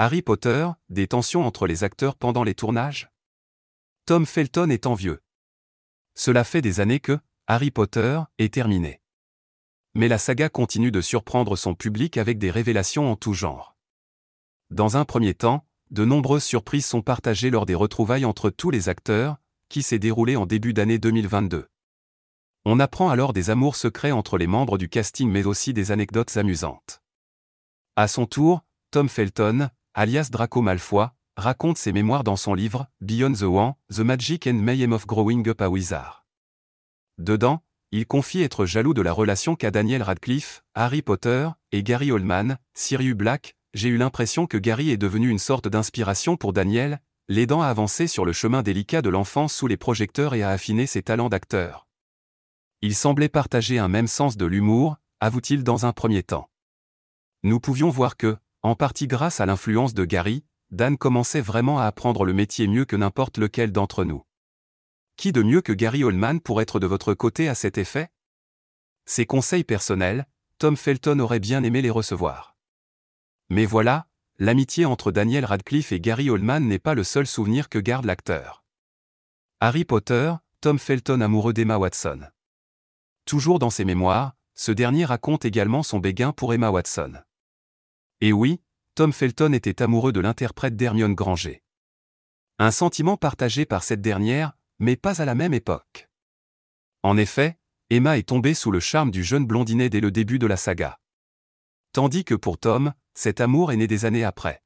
Harry Potter, des tensions entre les acteurs pendant les tournages? Tom Felton étant vieux. Cela fait des années que Harry Potter est terminé. Mais la saga continue de surprendre son public avec des révélations en tout genre. Dans un premier temps, de nombreuses surprises sont partagées lors des retrouvailles entre tous les acteurs, qui s'est déroulé en début d'année 2022. On apprend alors des amours secrets entre les membres du casting mais aussi des anecdotes amusantes. À son tour, Tom Felton, alias Draco Malfoy, raconte ses mémoires dans son livre Beyond the Wand, The Magic and Mayhem of Growing Up a Wizard. Dedans, il confie être jaloux de la relation qu'a Daniel Radcliffe, Harry Potter, et Gary Oldman, Sirius Black. J'ai eu l'impression que Gary est devenu une sorte d'inspiration pour Daniel, l'aidant à avancer sur le chemin délicat de l'enfance sous les projecteurs et à affiner ses talents d'acteur. Il semblait partager un même sens de l'humour, avoue-t-il dans un premier temps. Nous pouvions voir que, en partie grâce à l'influence de Gary, Dan commençait vraiment à apprendre le métier mieux que n'importe lequel d'entre nous. Qui de mieux que Gary Oldman pour être de votre côté à cet effet? Ses conseils personnels, Tom Felton aurait bien aimé les recevoir. Mais voilà, l'amitié entre Daniel Radcliffe et Gary Oldman n'est pas le seul souvenir que garde l'acteur. Harry Potter, Tom Felton amoureux d'Emma Watson. Toujours dans ses mémoires, ce dernier raconte également son béguin pour Emma Watson. Et oui, Tom Felton était amoureux de l'interprète d'Hermione Granger. Un sentiment partagé par cette dernière, mais pas à la même époque. En effet, Emma est tombée sous le charme du jeune blondinet dès le début de la saga. Tandis que pour Tom, cet amour est né des années après.